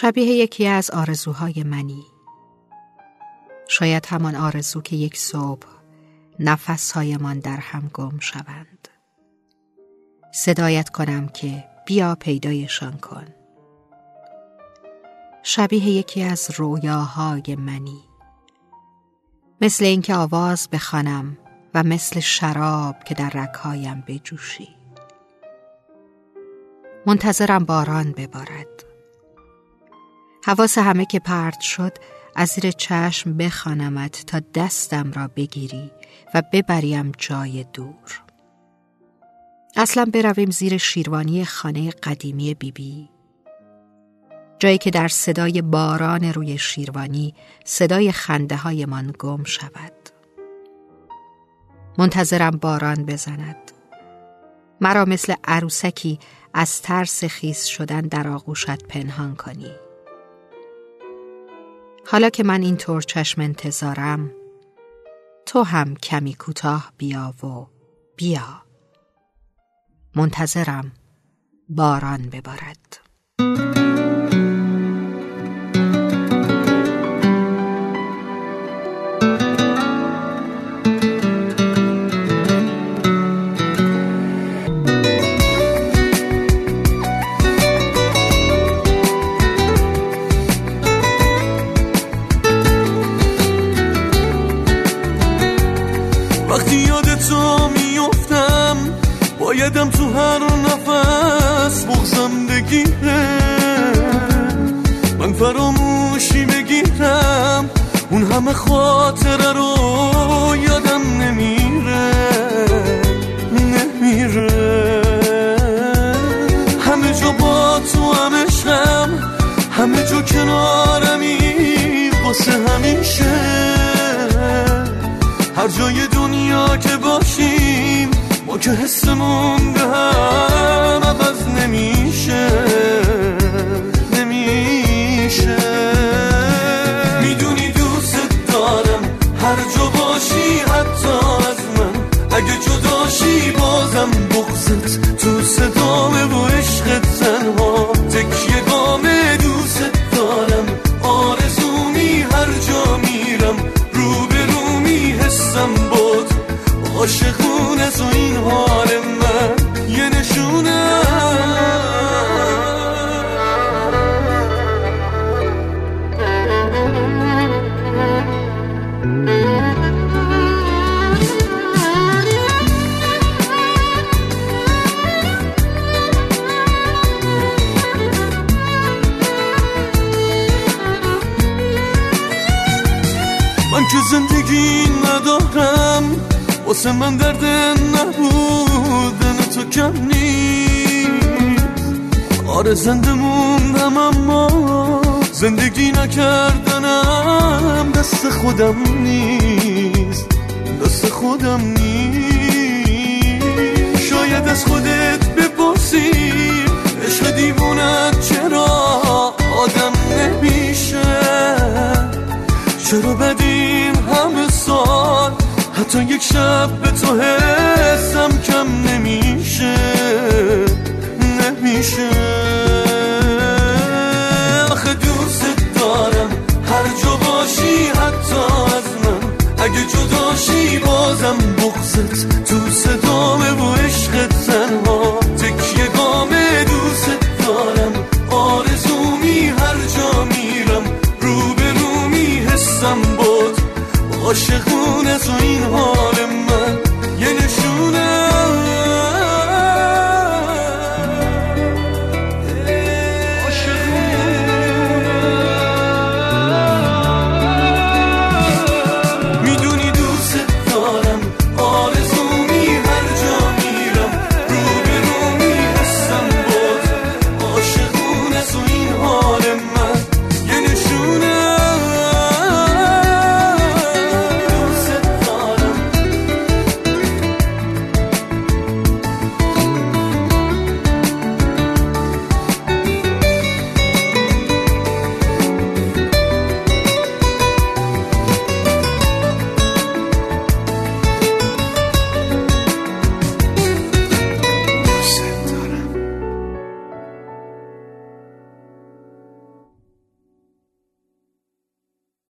شبیه یکی از آرزوهای منی. شاید همان آرزو که یک صبح نفسهایمان در هم گم شوند. صدایت کنم که بیا پیدایشان کن. شبیه یکی از رویاهای منی. مثل اینکه آواز بخوانم و مثل شراب که در رکهایم بجوشی. منتظرم باران ببارد. حواس همه که پرد شد از زیر چشم بخوانمت تا دستم را بگیری و ببریم جای دور. اصلا برویم زیر شیروانی خانه قدیمی بیبی. بی. جایی که در صدای باران روی شیروانی صدای خنده های من گم شود. منتظرم باران بزند. مرا مثل عروسکی از ترس خیس شدن در آغوشت پنهان کنی. حالا که من اینطور چشم انتظارم تو هم کمی کوتاه بیا و بیا. منتظرم. باران ببارد. بایدم تو هر نفس بغزم بگیره من فراموشی بگیرم اون همه خاطره رو یادم نمیره نمیره همه جا با تو همشم همه جا کنارمی واسه همیشه هر جای دنیا که باشیم که حسمون به هم عوض نمیشه نمیشه می‌دونی دوست دارم هر جا باشی حتی از من اگه جداشی بازم بغزت تو صدامه و که زندگی ندارم. واسه من درد نبودن تو کم نیست. آره زنده موندم اما زندگی نکردنم. دست خودم نیست. دست خودم نیست. شاید از خودت بپرسی. عشق دیوونت چرا آدم نمیشه؟ چرا سال حتی یک شب به تو حسم کم نمیشه نمیشه. آخه دوست دارم هر جا باشی حتی از من. اگه جداشی بازم بغزت تو صدامه و عشق تنها. تکیه گامه دوست دارم آرزومی هر جا میرم. رو به رو میحسم باد عاشقون تو این حال